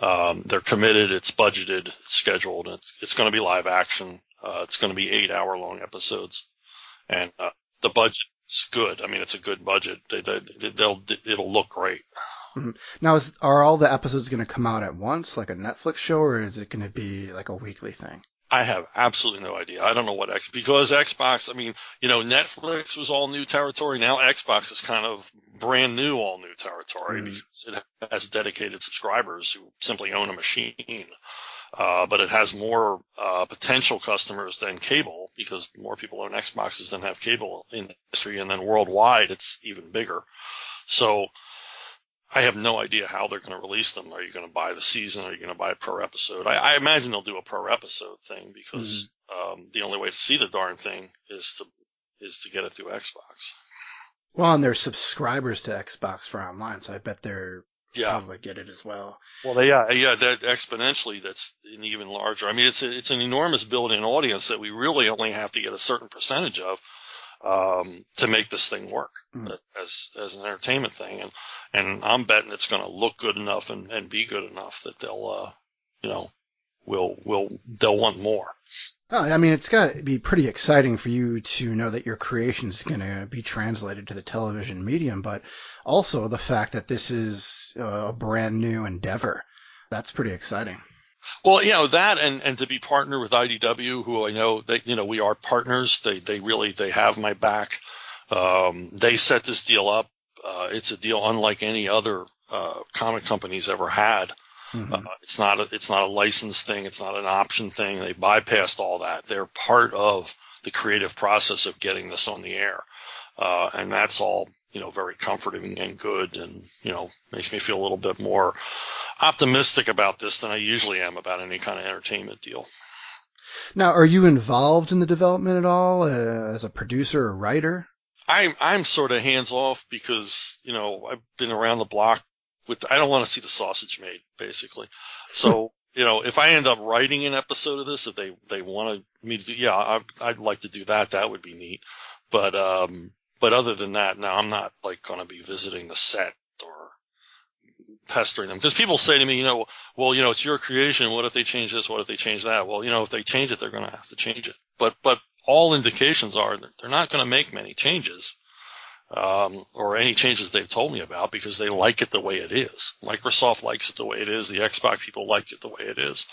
Um, they're committed. It's budgeted. It's scheduled. It's it's going to be live action. Uh, it's going to be eight hour long episodes, and uh, the budget's good. I mean, it's a good budget. They, they, they'll it'll look great. Mm-hmm. Now, is, are all the episodes going to come out at once, like a Netflix show, or is it going to be like a weekly thing? I have absolutely no idea. I don't know what X because Xbox. I mean, you know, Netflix was all new territory. Now Xbox is kind of brand new, all new territory mm. because it has dedicated subscribers who simply own a machine. Uh, but it has more uh, potential customers than cable because more people own Xboxes than have cable in the industry, and then worldwide it's even bigger. So I have no idea how they're going to release them. Are you going to buy the season? Are you going to buy a per episode? I, I imagine they'll do a per episode thing because mm-hmm. um, the only way to see the darn thing is to is to get it through Xbox. Well, and there's subscribers to Xbox for online, so I bet they're yeah. probably get it as well. Well, they, yeah, yeah, that exponentially, that's an even larger. I mean, it's a, it's an enormous built-in audience that we really only have to get a certain percentage of um, to make this thing work mm. as as an entertainment thing. And and I'm betting it's going to look good enough and, and be good enough that they'll uh, you know will will they'll want more. Oh, I mean, it's got to be pretty exciting for you to know that your creation is going to be translated to the television medium, but also the fact that this is a brand new endeavor. That's pretty exciting. Well, you know that, and and to be partnered with IDW, who I know that you know, we are partners. They they really they have my back. Um, they set this deal up. Uh, it's a deal unlike any other uh, comic company's ever had. Mm-hmm. Uh, it's not a it's not a license thing. It's not an option thing. They bypassed all that. They're part of the creative process of getting this on the air, uh, and that's all you know very comforting and good, and you know makes me feel a little bit more optimistic about this than I usually am about any kind of entertainment deal. Now, are you involved in the development at all uh, as a producer or writer? I'm I'm sort of hands off because you know I've been around the block with I don't want to see the sausage made basically. So you know if I end up writing an episode of this, if they they want me to do, yeah, I, I'd like to do that. That would be neat. But um, but other than that, now I'm not like going to be visiting the set or pestering them because people say to me, you know, well, you know, it's your creation. What if they change this? What if they change that? Well, you know, if they change it, they're going to have to change it. But but all indications are that they're not going to make many changes, um, or any changes they've told me about because they like it the way it is. Microsoft likes it the way it is. The Xbox people like it the way it is,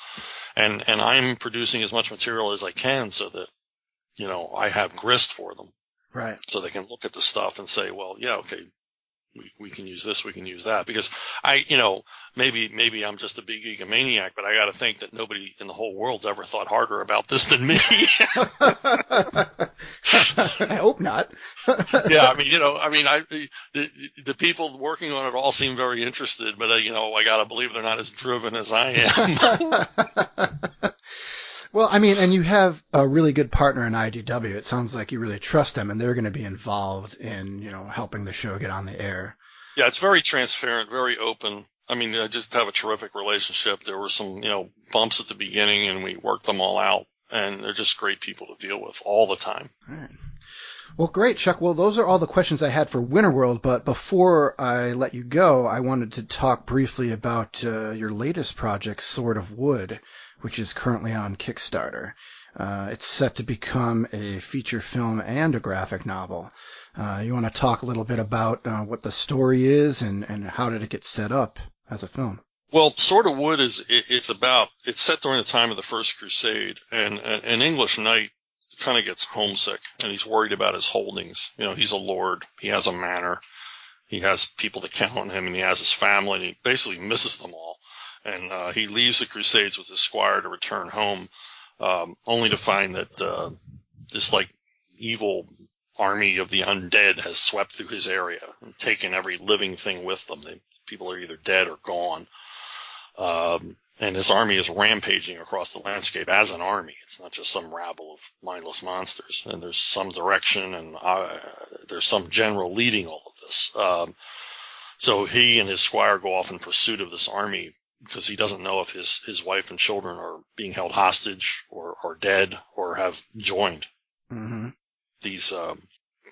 and and I'm producing as much material as I can so that you know I have grist for them. Right. So they can look at the stuff and say, well, yeah, okay, we, we can use this, we can use that. Because I, you know, maybe, maybe I'm just a big egomaniac, but I got to think that nobody in the whole world's ever thought harder about this than me. I hope not. yeah, I mean, you know, I mean, I, the, the people working on it all seem very interested, but, uh, you know, I got to believe they're not as driven as I am. Well, I mean, and you have a really good partner in IDW. It sounds like you really trust them, and they're going to be involved in, you know, helping the show get on the air. Yeah, it's very transparent, very open. I mean, I just have a terrific relationship. There were some, you know, bumps at the beginning, and we worked them all out. And they're just great people to deal with all the time. All right. Well, great, Chuck. Well, those are all the questions I had for Winterworld. But before I let you go, I wanted to talk briefly about uh, your latest project, Sword of Wood which is currently on Kickstarter. Uh, it's set to become a feature film and a graphic novel. Uh, you want to talk a little bit about uh, what the story is and, and how did it get set up as a film? Well, Sword of Wood is it, it's about it's set during the time of the First Crusade, and an English knight kind of gets homesick and he's worried about his holdings. You know, he's a lord, he has a manor, he has people to count on him, and he has his family, and he basically misses them all and uh, he leaves the Crusades with his squire to return home, um, only to find that uh, this like evil army of the undead has swept through his area and taken every living thing with them. They, people are either dead or gone. Um, and this army is rampaging across the landscape as an army. It's not just some rabble of mindless monsters. And there's some direction and uh, there's some general leading all of this. Um, So he and his squire go off in pursuit of this army because he doesn't know if his, his wife and children are being held hostage or are dead or have joined Mm-hmm. these, um,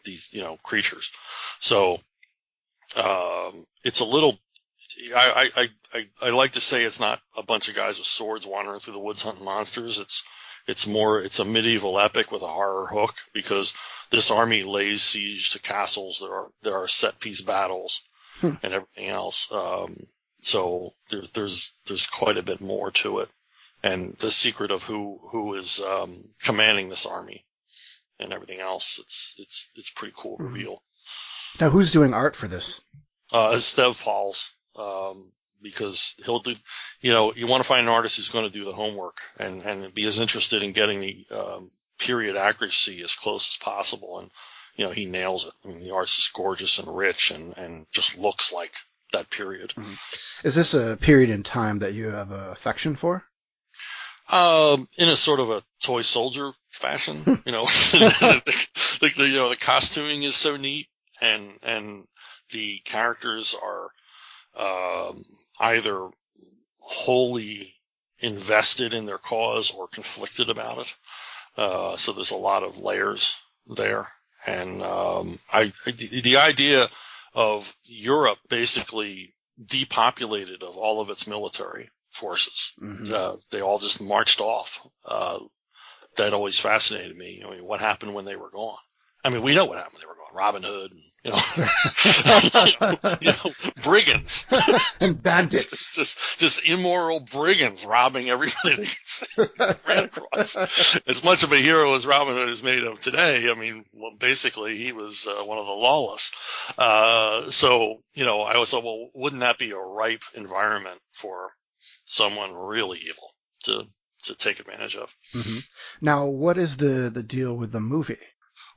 these, you know, creatures. So, um, it's a little, I, I, I, I like to say it's not a bunch of guys with swords wandering through the woods hunting monsters. It's, it's more, it's a medieval epic with a horror hook because this army lays siege to castles. There are, there are set piece battles Hmm. and everything else. Um, so there, there's, there's quite a bit more to it and the secret of who, who is, um, commanding this army and everything else. It's, it's, it's pretty cool Mhm. reveal. Now, who's doing art for this? Uh, it's Polls, um, because he'll do, you know, you want to find an artist who's going to do the homework and, and be as interested in getting the, um, period accuracy as close as possible. And, you know, he nails it. I mean, the art's is gorgeous and rich and, and just looks like that period. Is this a period in time that you have a affection for? Um, in a sort of a toy soldier fashion, you know, the, the, the, you know, the costuming is so neat and, and the characters are, um, either wholly invested in their cause or conflicted about it. Uh, so there's a lot of layers there. And, um, I, the, the idea of Europe basically depopulated of all of its military forces Mhm. uh, they all just marched off. Uh, that always fascinated me. I mean, what happened when they were gone? I mean, we know what happened when they were gone. Robin Hood, and, you know, you know, brigands, and bandits. It's just just immoral brigands robbing everybody they ran across. As much of a hero as Robin Hood is made of today, I mean, well, basically he was uh, one of the lawless. Uh, so you know, I always thought, well, wouldn't that be a ripe environment for someone really evil to to take advantage of? hmm Now, what is the the deal with the movie?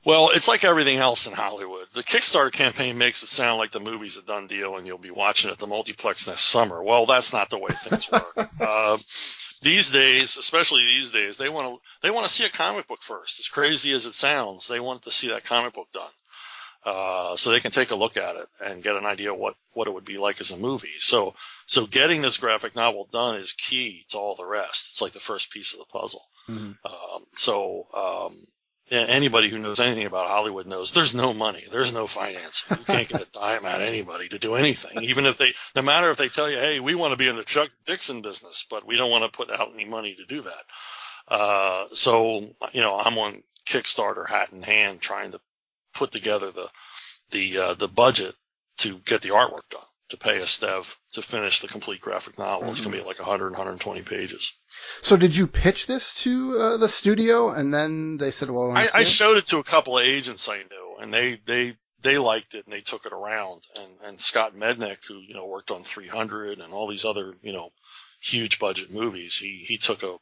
Well, it's like everything else in Hollywood. The Kickstarter campaign makes it sound like the movie's a done deal and you'll be watching it at the multiplex next summer. Well, that's not the way things work. uh, these days, especially these days, they want to they want to see a comic book first. As crazy as it sounds, they want to see that comic book done, uh, so they can take a look at it and get an idea what what it would be like as a movie. So so getting this graphic novel done is key to all the rest. It's like the first piece of the puzzle. Mhm. Um, so, um, anybody who knows anything about Hollywood knows there's no money, there's no finance. You can't get a dime out of anybody to do anything, even if they, no matter if they tell you, hey, we want to be in the Chuck Dixon business, but we don't want to put out any money to do that. Uh, so, you know, I'm on Kickstarter hat in hand trying to put together the, the, uh, the budget to get the artwork done, to pay a Stev to finish the complete graphic novel. It's going to be like 100, 120 pages. So, did you pitch this to uh, the studio, and then they said, "Well, I, I showed it to a couple of agents I knew, and they they they liked it and they took it around. And and Scott Mednick, who you know worked on 300 and all these other you know huge budget movies, he he took a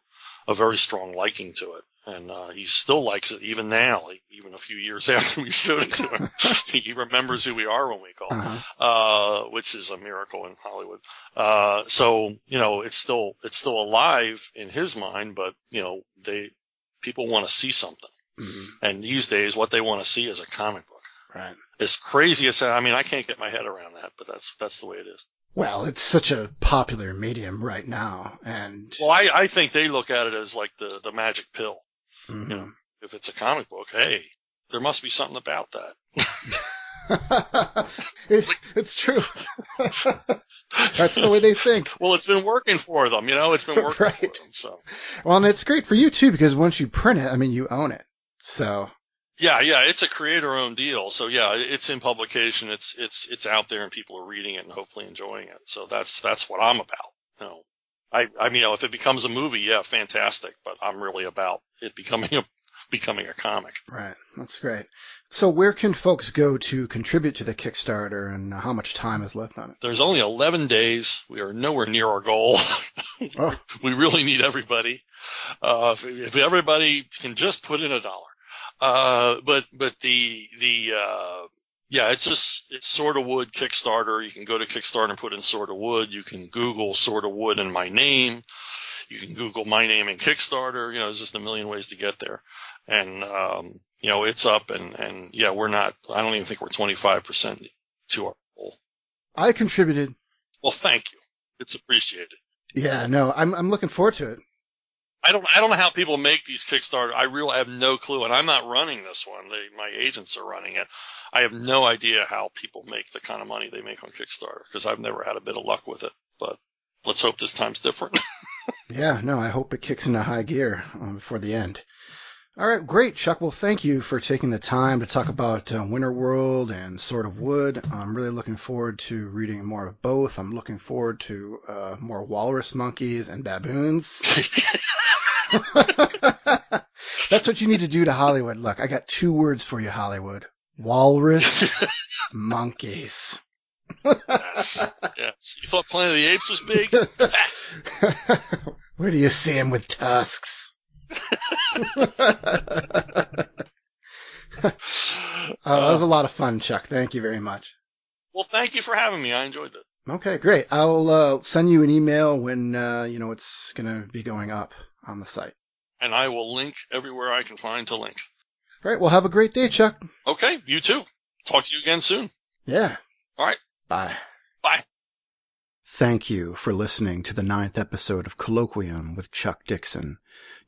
a very strong liking to it, and uh, he still likes it even now, like, even a few years after we showed it to him. he remembers who we are when we call, Uh-huh. uh, which is a miracle in Hollywood. Uh, so you know it's still it's still alive in his mind, but you know they people want to see something. Mhm. And these days, what they want to see is a comic book. Right. As crazy as I mean, I can't get my head around that, but that's that's the way it is. Well, it's such a popular medium right now, and Well, I, I think they look at it as like the the magic pill. Mhm. You know, if it's a comic book, hey, there must be something about that. it, it's true. That's the way they think. Well, it's been working for them. You know, it's been working for Right. them. So Well, and it's great for you too because once you print it, I mean, you own it. So, yeah, yeah, it's a creator-owned deal. So yeah, it's in publication. It's it's it's out there, and people are reading it and hopefully enjoying it. So that's that's what I'm about. You know, I I mean, you know, if it becomes a movie, yeah, fantastic. But I'm really about it becoming a becoming a comic. right, that's great. So, where can folks go to contribute to the Kickstarter, and how much time is left on it? There's only 11 days. We are nowhere near our goal. Oh. We really need everybody. Uh, if, if everybody can just put in a dollar. Uh, but, but the, the, uh, yeah, it's just, it's Sword of Wood Kickstarter. You can go to Kickstarter and put in Sword of Wood. You can Google Sword of Wood and my name. You can Google my name and Kickstarter. You know, there's just a million ways to get there. And, um, you know, it's up and, and yeah, we're not, I don't even think we're 25% to our goal. I contributed. Well, thank you. It's appreciated. Yeah, no, I'm I'm looking forward to it. I don't I don't know how people make these Kickstarter. I really have no clue, and I'm not running this one. They, my agents are running it. I have no idea how people make the kind of money they make on Kickstarter because I've never had a bit of luck with it. But let's hope this time's different. yeah, no, I hope it kicks into high gear uh, before the end. All right, great, Chuck. Well, thank you for taking the time to talk about uh, Winter World and Sword of Wood. I'm really looking forward to reading more of both. I'm looking forward to uh, more walrus monkeys and baboons. That's what you need to do to Hollywood. Look, I got two words for you, Hollywood. Walrus monkeys. yes, yes. You thought Planet of the Apes was big? Where do you see him with tusks? oh, that was a lot of fun, Chuck. Thank you very much. Well, thank you for having me. I enjoyed it. Okay, great. I'll uh, send you an email when uh, you know it's going to be going up on the site. And I will link everywhere I can find to link. Great. Well, have a great day, Chuck. Okay, you too. Talk to you again soon. Yeah. All right. Bye. Bye. Thank you for listening to the ninth episode of Colloquium with Chuck Dixon.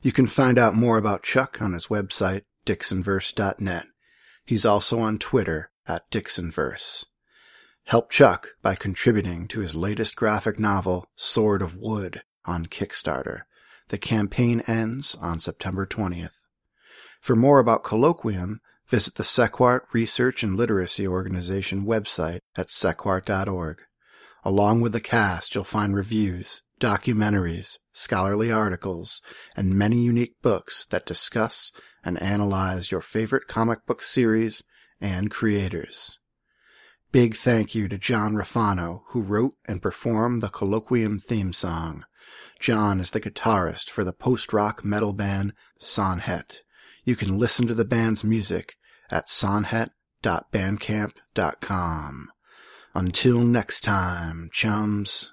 You can find out more about Chuck on his website, dixonverse.net. He's also on Twitter at Dixonverse. Help Chuck by contributing to his latest graphic novel, Sword of Wood, on Kickstarter. The campaign ends on September 20th. For more about Colloquium, visit the Sequart Research and Literacy Organization website at sequart.org. Along with the cast, you'll find reviews, documentaries, scholarly articles, and many unique books that discuss and analyze your favorite comic book series and creators. Big thank you to John Rafano, who wrote and performed the Colloquium theme song. John is the guitarist for the post-rock metal band Sonhet. You can listen to the band's music at sonhet.bandcamp.com. Until next time, chums.